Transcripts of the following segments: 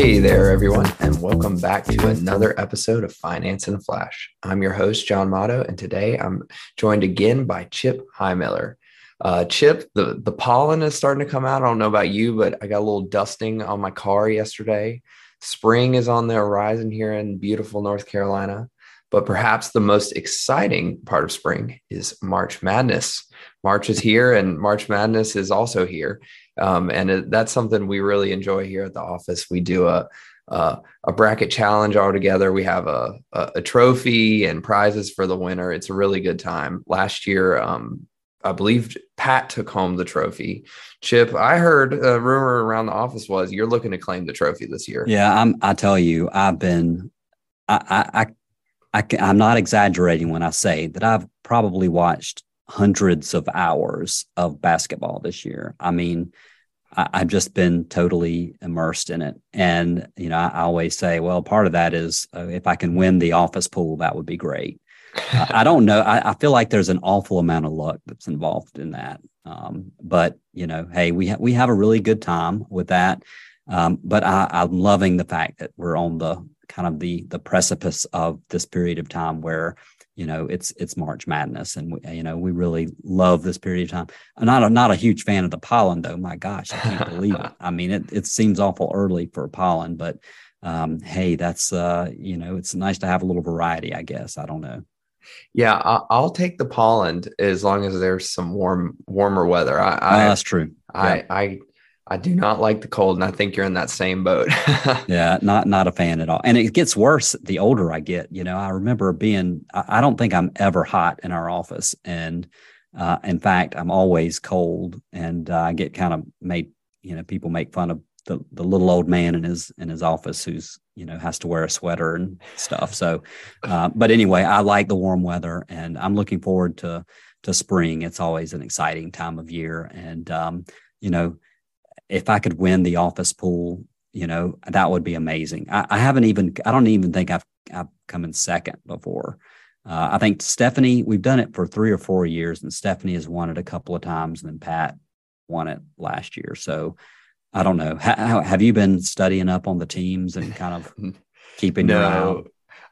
Hey there, everyone, and welcome back to another episode of Finance in a Flash. I'm your host, John Motto, and today I'm joined again by Chip Highmiller. Uh, Chip, the, the pollen is starting to come out. I don't know about you, but I got a little dusting on my car yesterday. Spring is on the horizon here in beautiful North Carolina. But perhaps the most exciting part of spring is March Madness. March is here, and March Madness is also here. Um, and it, that's something we really enjoy here at the office. We do a uh, a bracket challenge all together. We have a, a, a, trophy and prizes for the winner. It's a really good time. Last year, um, I believe Pat took home the trophy. Chip, I heard a rumor around the office was you're looking to claim the trophy this year. Yeah, I'm. I tell you, I've been. I, I, I, I'm not exaggerating when I say that I've probably watched hundreds of hours of basketball this year. I mean, I, have just been totally immersed in it. And, you know, I, I always say, well, part of that is uh, if I can win the office pool, that would be great. uh, I don't know. I, I, feel like there's an awful amount of luck that's involved in that. Um, but, you know, hey, we, ha- we have a really good time with that. Um, but I, I'm loving the fact that we're on the kind of the the precipice of this period of time where you know it's it's March Madness, and we, you know we really love this period of time. I'm not a, not a huge fan of the pollen though. My gosh, I can't believe it. I mean, it it seems awful early for pollen, but um, hey, that's uh, you know it's nice to have a little variety. I guess I don't know. Yeah, I'll take the pollen as long as there's some warm, warmer weather. I, I that's true. I, yeah. I I do not like the cold, and I think you're in that same boat. yeah, not not a fan at all. And it gets worse the older I get. You know, I remember being. I don't think I'm ever hot in our office, and uh, in fact, I'm always cold, and uh, I get kind of made. You know, people make fun of the the little old man in his in his office who's you know has to wear a sweater and stuff. So, uh, but anyway, I like the warm weather, and I'm looking forward to to spring. It's always an exciting time of year, and um, you know if I could win the office pool, you know, that would be amazing. I, I haven't even, I don't even think I've, I've come in second before. Uh, I think Stephanie, we've done it for three or four years, and Stephanie has won it a couple of times, and then Pat won it last year. So I don't know. How, have you been studying up on the teams and kind of keeping no, your eye?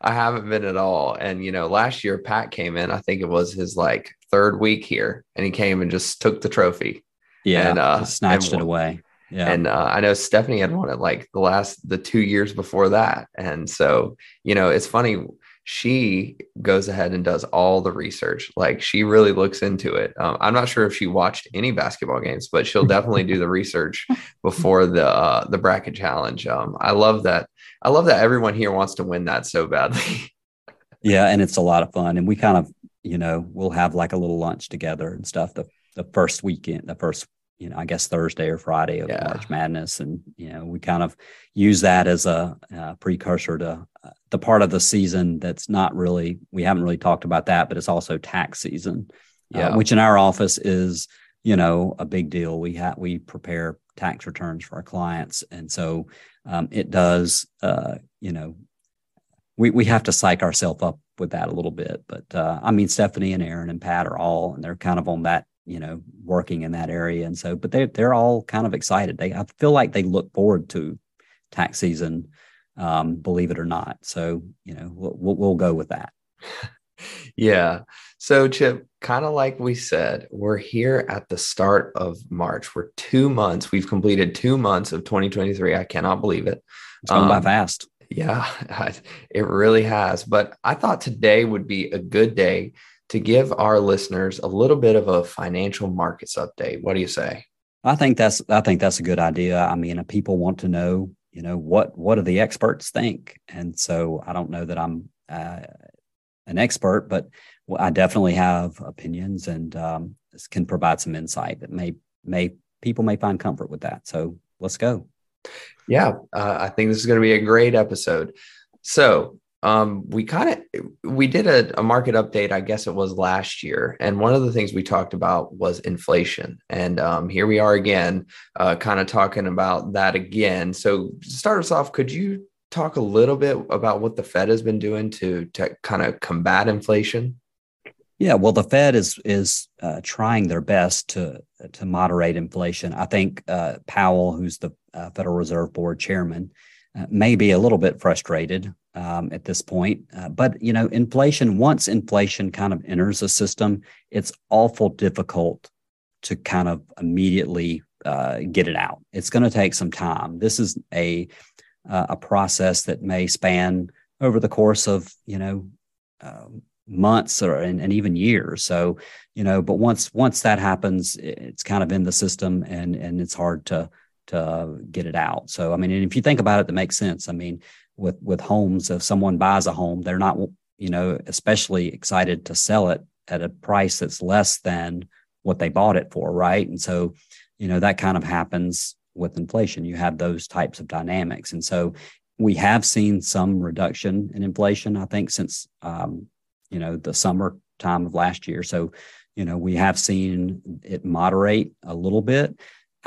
I haven't been at all. And you know, last year Pat came in. I think it was his like third week here, and he came and just took the trophy. Yeah, and, uh, snatched and, it away. Yeah. And uh, I know Stephanie had won it like the last, the two years before that. And so, you know, it's funny. She goes ahead and does all the research. Like she really looks into it. Um, I'm not sure if she watched any basketball games, but she'll definitely do the research before the uh, the bracket challenge. Um, I love that. I love that everyone here wants to win that so badly. yeah, and it's a lot of fun. And we kind of, you know, we'll have like a little lunch together and stuff. The the first weekend, the first you know, I guess Thursday or Friday of yeah. March Madness, and you know, we kind of use that as a, a precursor to uh, the part of the season that's not really we haven't really talked about that, but it's also tax season, uh, yeah. Uh, which in our office is you know a big deal. We have we prepare tax returns for our clients, and so um, it does uh, you know we we have to psych ourselves up with that a little bit. But uh, I mean, Stephanie and Aaron and Pat are all, and they're kind of on that you know working in that area. And so but they they're all kind of excited. They i feel like they look forward to tax season um, believe it or not. So you know we'll, we'll go with that. Yeah. So chip kind of like we said we're here at the start of march. We're two months we've completed two months of 2023 i cannot believe it. It's going um, by fast. yeah it really has. But i thought today would be a good day to give our listeners a little bit of a financial markets update. What do you say? I think that's I think that's a good idea. I mean, people want to know, you know, what what do the experts think? And so I don't know that I'm uh, an expert, but I definitely have opinions and um, can provide some insight that may may people may find comfort with that. So let's go. Yeah, uh, I think this is going to be a great episode. So um, we kind of we did a, a, market update i guess it was last year and one of the things we talked about was inflation. And um, here we are again uh, kind of talking about that again. So to start us off could you talk a little bit about what the fed has been doing to to kind of combat inflation? Yeah well the fed is is uh, trying their best to to moderate inflation. I think uh, powell who's the uh, federal reserve board chairman uh, may be a little bit frustrated um, at this point. Uh, but you know, inflation once inflation kind of enters the system, it's awful difficult to kind of immediately uh, get it out. It's going to take some time. This is a uh, a process that may span over the course of you know um, months or and, and, even years. So you know, but once once that happens, it's kind of in the system and and it's hard to to get it out. So I mean, and if you think about it, that makes sense. I mean, with with homes, if someone buys a home, they're not you know especially excited to sell it at a price that's less than what they bought it for, right? And so you know that kind of happens with inflation. You have those types of dynamics, and so we have seen some reduction in inflation. I think since um, you know the summer time of last year. So you know we have seen it moderate a little bit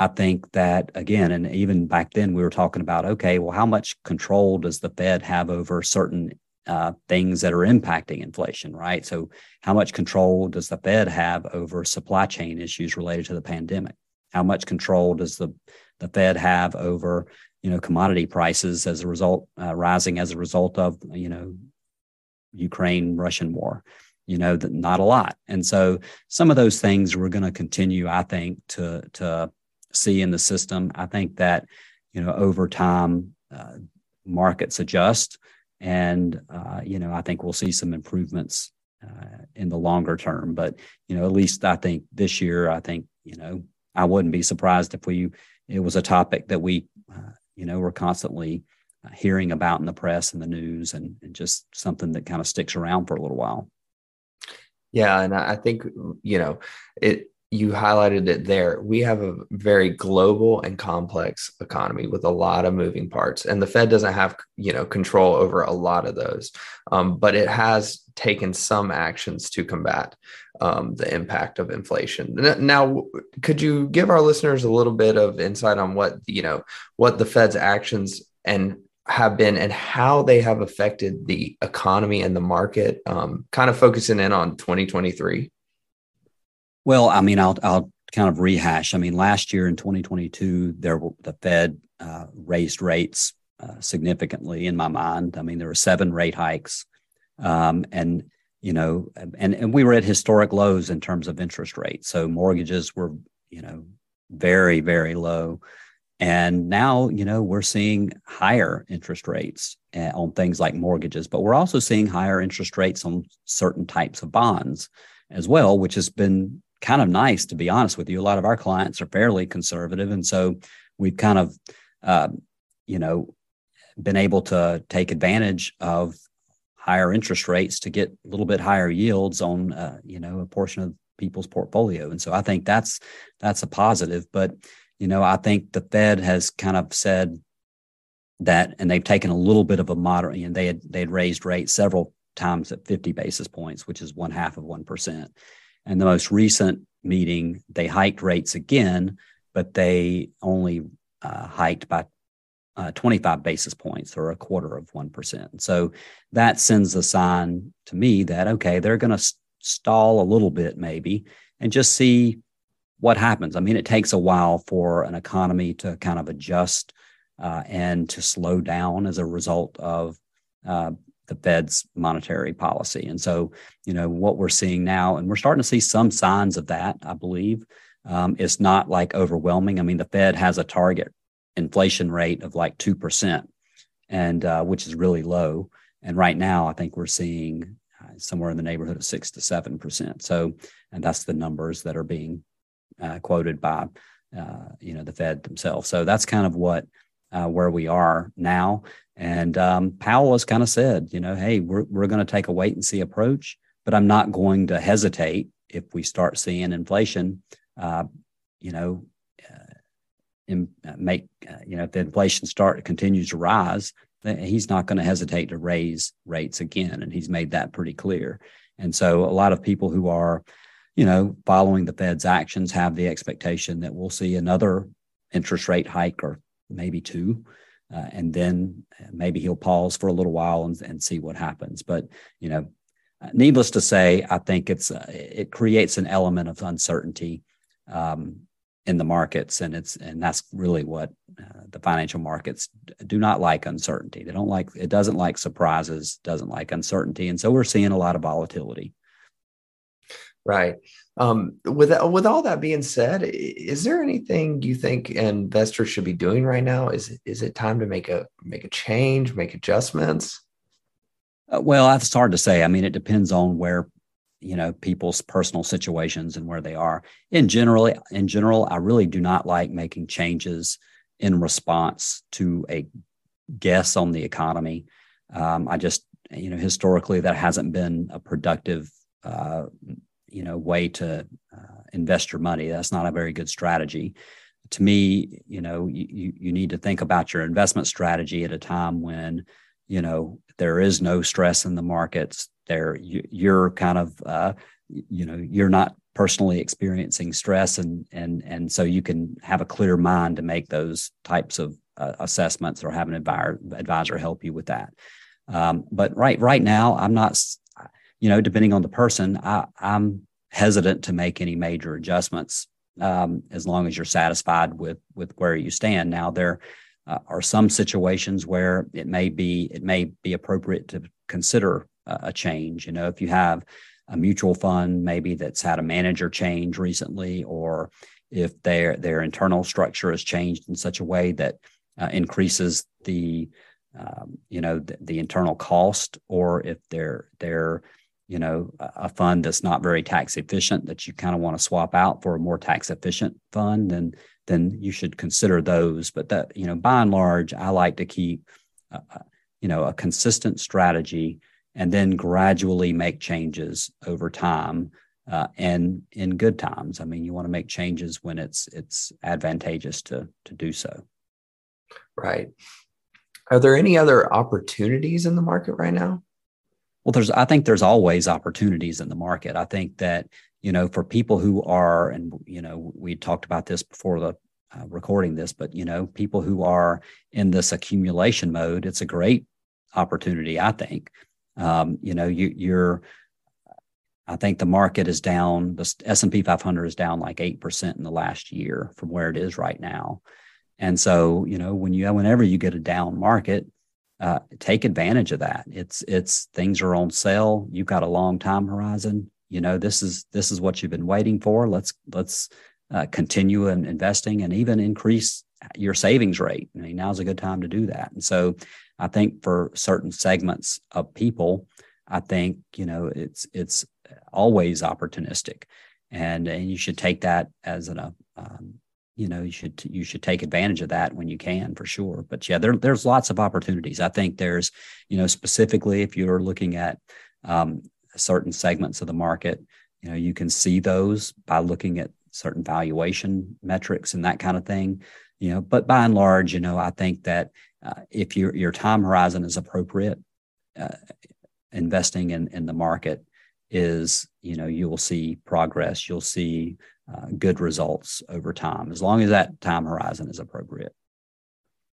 I think that again, and even back then we were talking about, okay, well, how much control does the Fed have over certain uh, things that are impacting inflation, right? So, how much control does the Fed have over supply chain issues related to the pandemic? How much control does the the Fed have over you know commodity prices as a result uh, rising as a result of you know Ukraine Russian war? You know, not a lot, and so some of those things we're going to continue, I think, to to see in the system. I think that you know over time uh, markets adjust, and uh, you know I think we'll see some improvements uh, in the longer term. But you know at least I think this year I think you know I wouldn't be surprised if we it was a topic that we uh, you know were constantly uh, hearing about in the press and the news, and, and just something that kind of sticks around for a little while. Yeah, and I think you know it you highlighted it there. We have a very global and complex economy with a lot of moving parts, and the Fed doesn't have you know control over a lot of those, um, but it has taken some actions to combat um, the impact of inflation. Now, could you give our listeners a little bit of insight on what you know what the Fed's actions and have been and how they have affected the economy and the market? Um, kind of focusing in on 2023. Well, I mean, I'll I'll kind of rehash. I mean, last year in 2022, there the Fed uh, raised rates uh, significantly. In my mind, I mean, there were seven rate hikes, um, and you know, and and we were at historic lows in terms of interest rates. So mortgages were, you know, very very low, and now you know we're seeing higher interest rates uh, on things like mortgages, but we're also seeing higher interest rates on certain types of bonds as well, which has been kind of nice, to be honest with you. A lot of our clients are fairly conservative. And so we've kind of, uh, you know, been able to take advantage of higher interest rates to get a little bit higher yields on, uh, you know, a portion of people's portfolio. And so I think that's that's a positive. But you know, I think the Fed has kind of said that, and they've taken a little bit of a moderate. And they had they had raised rates several times at 50 basis points, which is one half of one percent. And the most recent meeting, they hiked rates again, but they only uh, hiked by uh, 25 basis points or a quarter of 1%. So that sends a sign to me that, okay, they're going to stall a little bit maybe and just see what happens. I mean, it takes a while for an economy to kind of adjust uh, and to slow down as a result of uh, the Fed's monetary policy. And so, you know, what we're seeing now, and we're starting to see some signs of that, I believe. Um, it's not like overwhelming. I mean, the Fed has a target inflation rate of like 2%, and uh, which is really low. And right now, I think we're seeing uh, somewhere in the neighborhood of six to 7%. So, and that's the numbers that are being uh, quoted by, uh, you know, the Fed themselves. So that's kind of what uh, where we are now. And um, Powell has kind of said, you know, hey, we're, we're going to take a wait and see approach, but I'm not going to hesitate if we start seeing inflation, uh, you know, uh, in, uh, make, uh, you know, if the inflation start continues to rise, he's not going to hesitate to raise rates again. And he's made that pretty clear. And so a lot of people who are, you know, following the Fed's actions have the expectation that we'll see another interest rate hike or maybe two. Uh, and then maybe he'll pause for a little while and, and see what happens. But you know, needless to say, I think it's uh, it creates an element of uncertainty um, in the markets, and it's and that's really what uh, the financial markets do not like uncertainty. They don't like it. Doesn't like surprises. Doesn't like uncertainty, and so we're seeing a lot of volatility. Right. Um, with with all that being said, is there anything you think investors should be doing right now? Is is it time to make a make a change, make adjustments? Uh, well, that's hard to say. I mean, it depends on where you know people's personal situations and where they are. In general, in general, I really do not like making changes in response to a guess on the economy. Um, I just you know historically that hasn't been a productive uh, you know way to uh, invest your money. That's not a very good strategy. To me, you know, you you need to think about your investment strategy at a time when you know there is no stress in the markets there you, you're kind of uh, you know you're not personally experiencing stress and and and so you can have a clear mind to make those types of uh, assessments or have an advisor, advisor help you with that um, but right right now i'm not you know depending on the person I, i'm hesitant to make any major adjustments um, as long as you're satisfied with with where you stand now there uh, are some situations where it may be it may be appropriate to consider a change. You know, if you have a mutual fund maybe that's had a manager change recently, or if their their internal structure has changed in such a way that uh, increases the um, you know the, the, internal cost, or if their their you know a fund that's not very tax efficient that you kind of want to swap out for a more tax efficient fund, then then you should consider those. But that you know by and large, I like to keep uh, you know a consistent strategy and then gradually make changes over time uh, and in good times. I mean, you want to make changes when it's it's advantageous to to do so. Right. Are there any other opportunities in the market right now? Well, there's I think there's always opportunities in the market. I think that you know for people who are and you know we talked about this before the uh, recording this, but you know people who are in this accumulation mode, it's a great opportunity. I think um, you know, you, you're, I think the market is down. The S and P 500 is down like eight percent in the last year from where it is right now. And so, you know, when you whenever you get a down market, uh, take advantage of that. It's it's things are on sale. You've got a long time horizon. You know, this is this is what you've been waiting for. Let's let's uh, continue in investing and even increase your savings rate. I mean, now's a good time to do that. And so, I think for certain segments of people, I think you know it's it's always opportunistic, and and you should take that as an uh, um, you know you should you should take advantage of that when you can for sure. But yeah, there there's lots of opportunities. I think there's you know specifically if you're looking at um, certain segments of the market, you know you can see those by looking at certain valuation metrics and that kind of thing you know but by and large you know i think that uh, if your your time horizon is appropriate, uh, investing in in the market is you know you will see progress. You'll see uh, good results over time as long as that time horizon is appropriate.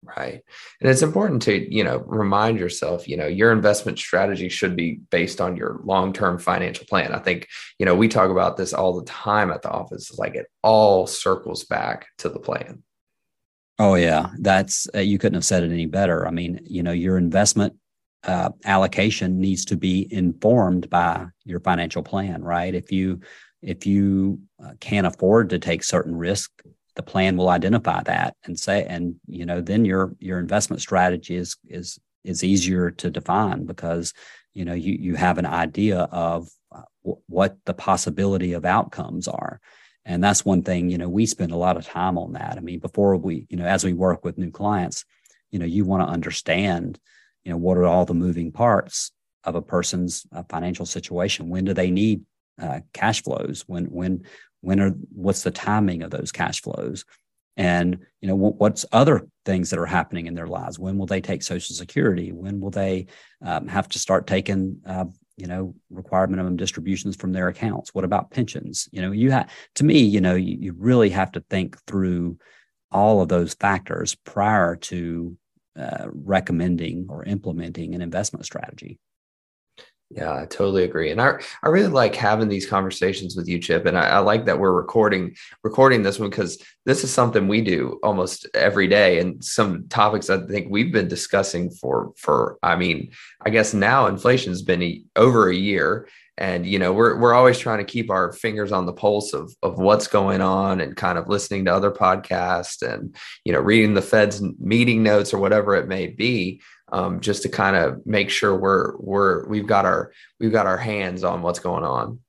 Right. And it's important to, you know, remind yourself, you know, your investment strategy should be based on your long-term financial plan. I think, you know, we talk about this all the time at the office. It's like it all circles back to the plan. Oh yeah, that's uh, you couldn't have said it any better. I mean, you know, your investment uh, allocation needs to be informed by your financial plan, right? If you if you uh, can't afford to take certain risk, the plan will identify that and say, and you know, then your your investment strategy is is is easier to define because you know you you have an idea of uh, w- what the possibility of outcomes are and that's one thing you know we spend a lot of time on that i mean before we you know as we work with new clients you know you want to understand you know what are all the moving parts of a person's uh, financial situation? When do they need uh, cash flows? When when when are what's the timing of those cash flows? And you know what's other things that are happening in their lives? When will they take social security? When will they um, have to start taking uh, you know required minimum distributions from their accounts? What about pensions? You know you have to me you know you, you really have to think through all of those factors prior to uh, recommending or implementing an investment strategy Yeah, I totally agree. And I, I really like having these conversations with you, Chip. And I, I like that we're recording recording this one because this is something we do almost every day. And some topics I think we've been discussing for for I mean, I guess now inflation has been a, over a year. And you know, we're we're always trying to keep our fingers on the pulse of of what's going on and kind of listening to other podcasts and you know, reading the Fed's meeting notes or whatever it may be um, just to kind of make sure we're we're we've got our we've got our hands on what's going on.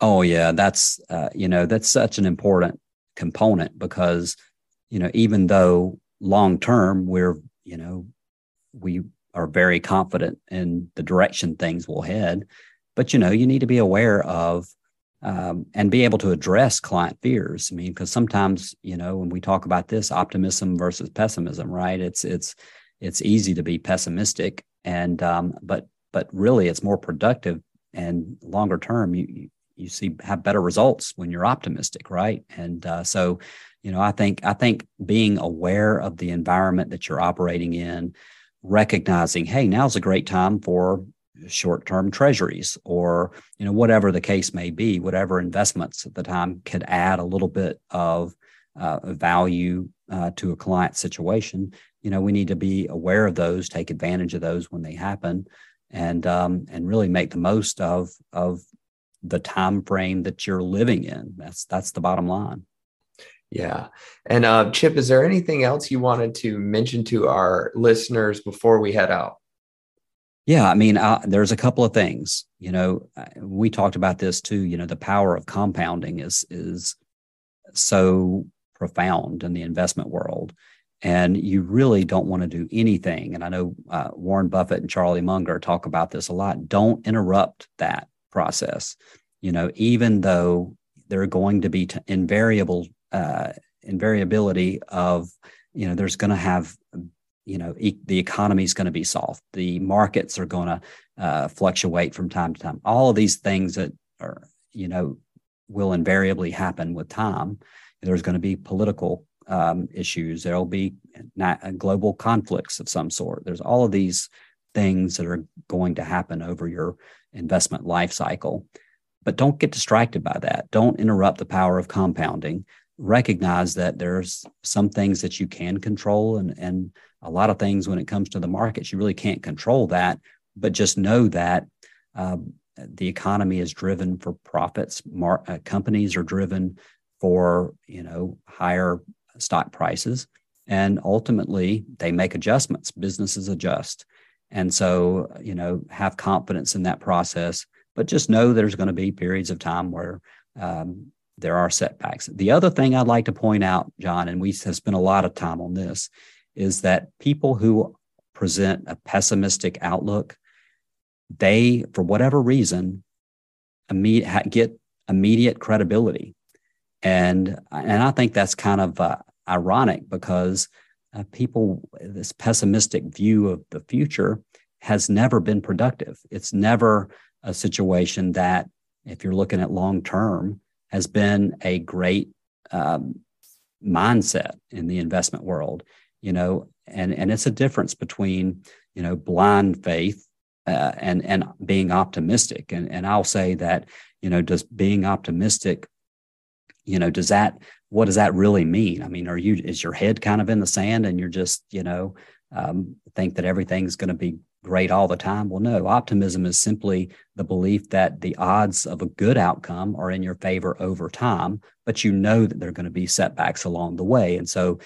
Oh yeah, that's uh, you know that's such an important component because you know even though long term we're you know we are very confident in the direction things will head, but you know you need to be aware of um, and be able to address client fears. I mean, because sometimes you know when we talk about this optimism versus pessimism, right? It's it's it's easy to be pessimistic and um, but but really it's more productive and longer term you you see have better results when you're optimistic right and uh, so you know i think i think being aware of the environment that you're operating in recognizing hey now's a great time for short-term treasuries or you know whatever the case may be whatever investments at the time could add a little bit of uh, value uh, to a client situation you know we need to be aware of those take advantage of those when they happen and um, and really make the most of of the time frame that you're living in. That's that's the bottom line. Yeah. And uh, chip is there anything else you wanted to mention to our listeners before we head out yeah, I mean, uh, there's a couple of things. You know, uh, we talked about this too. You know, the power of compounding is is so profound in the investment world and you really don't want to do anything. And I know uh, Warren Buffett and Charlie Munger talk about this a lot. Don't interrupt that process. You know, even though there are going to be t- invariable uh, invariability of, you know, there's going to have, you know, e- the economy is going to be soft. The markets are going to uh, fluctuate from time to time. All of these things that are, you know, will invariably happen with time. There's going to be political um, issues. There'll be not, uh, global conflicts of some sort. There's all of these things that are going to happen over your investment life cycle. But don't get distracted by that. Don't interrupt the power of compounding. Recognize that there's some things that you can control, and, and a lot of things when it comes to the markets, you really can't control that. But just know that um, the economy is driven for profits. Mar- uh, companies are driven for you know higher stock prices. And ultimately, they make adjustments, businesses adjust. And so, you know, have confidence in that process, but just know there's going to be periods of time where um, there are setbacks. The other thing I'd like to point out, John, and we have spent a lot of time on this, is that people who present a pessimistic outlook, they, for whatever reason, get immediate credibility. And, and I think that's kind of uh, ironic because uh, people, this pessimistic view of the future has never been productive. It's never a situation that, if you're looking at long term, has been a great um, mindset in the investment world. You know, and and it's a difference between you know blind faith uh, and and being optimistic. And and I'll say that you know, does being optimistic, you know, does that what does that really mean? I mean, are you is your head kind of in the sand and you're just you know um, think that everything's going to be great all the time? Well, no. Optimism is simply the belief that the odds of a good outcome are in your favor over time, but you know that there are going to be setbacks along the way, and so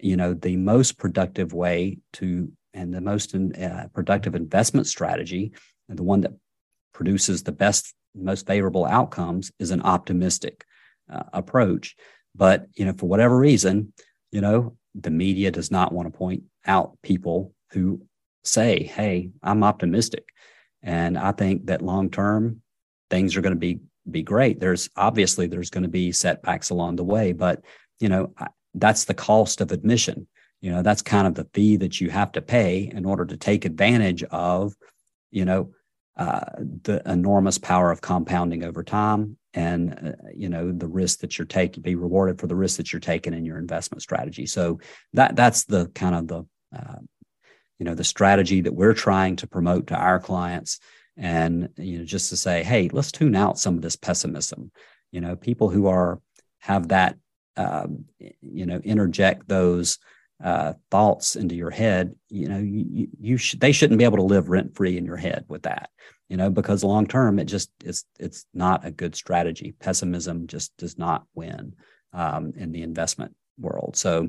you know the most productive way to and the most uh, productive investment strategy, and the one that produces the best most favorable outcomes, is an optimistic uh, approach but, you know, for whatever reason, you know, the media does not want to point out people who say, hey, I'm optimistic. And I think that long term, things are going to be be great. There's obviously there's going to be setbacks along the way, but you know that's the cost of admission. You know that's kind of the fee that you have to pay in order to take advantage of, you know, uh, the enormous power of compounding over time and uh, you know the risk that you're taking be rewarded for the risk that you're taking in your investment strategy. So that that's the kind of the uh, you know the strategy that we're trying to promote to our clients. And you know just to say hey let's tune out some of this pessimism. You know people who are have that um, you know interject those uh, thoughts into your head you know you, you they shouldn't be able to live rent free in your head with that you know because long term it just it's it's not a good strategy. Pessimism just does not win um, in the investment world. So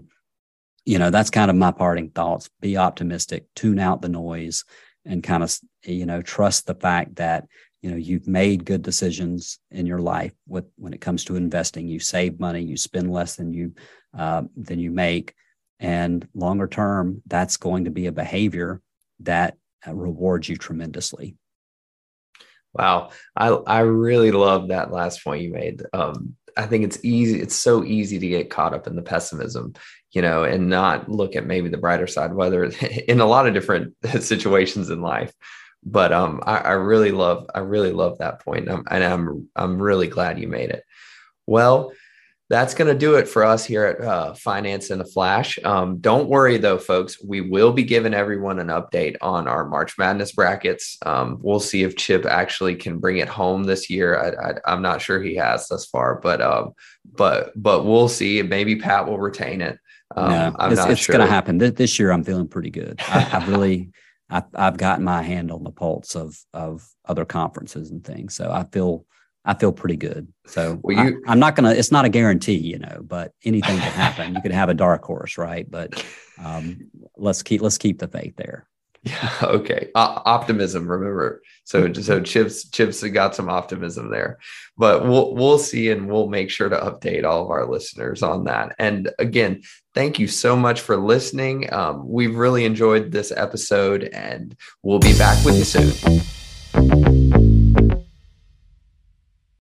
you know that's kind of my parting thoughts. Be optimistic tune out the noise and kind of you know trust the fact that you know you've made good decisions in your life with when it comes to investing you save money you spend less than you uh, than you make and longer term that's going to be a behavior that uh, rewards you tremendously wow i i really love that last point you made um, I think it's easy. It's so easy to get caught up in the pessimism, you know, and not look at maybe the brighter side, whether in a lot of different situations in life. But um, I, I really love, I really love that point, and I'm, and I'm, I'm really glad you made it. Well, that's going to do it for us here at uh, Finance in a Flash. Um, don't worry though, folks. We will be giving everyone an update on our March Madness brackets. Um, we'll see if Chip actually can bring it home this year. I, am not sure he has thus far, but um, but but we'll see. Maybe Pat will retain it. Um, no, I'm it's, it's sure. going to happen this year. I'm feeling pretty good. I, I've really. I, I've gotten my hand on the pulse of of other conferences and things, so I feel I feel pretty good. So well, you, I, am not gonna. It's not a guarantee, you know, but anything can happen. you could have a dark horse, right? But um, let's keep let's keep the faith there. Yeah. Okay. Uh, optimism. Remember. So so Chips Chips got some optimism there, but we'll we'll see and we'll make sure to update all of our listeners on that. And again, thank you so much for listening. Um, we've really enjoyed this episode, and we'll be back with you soon.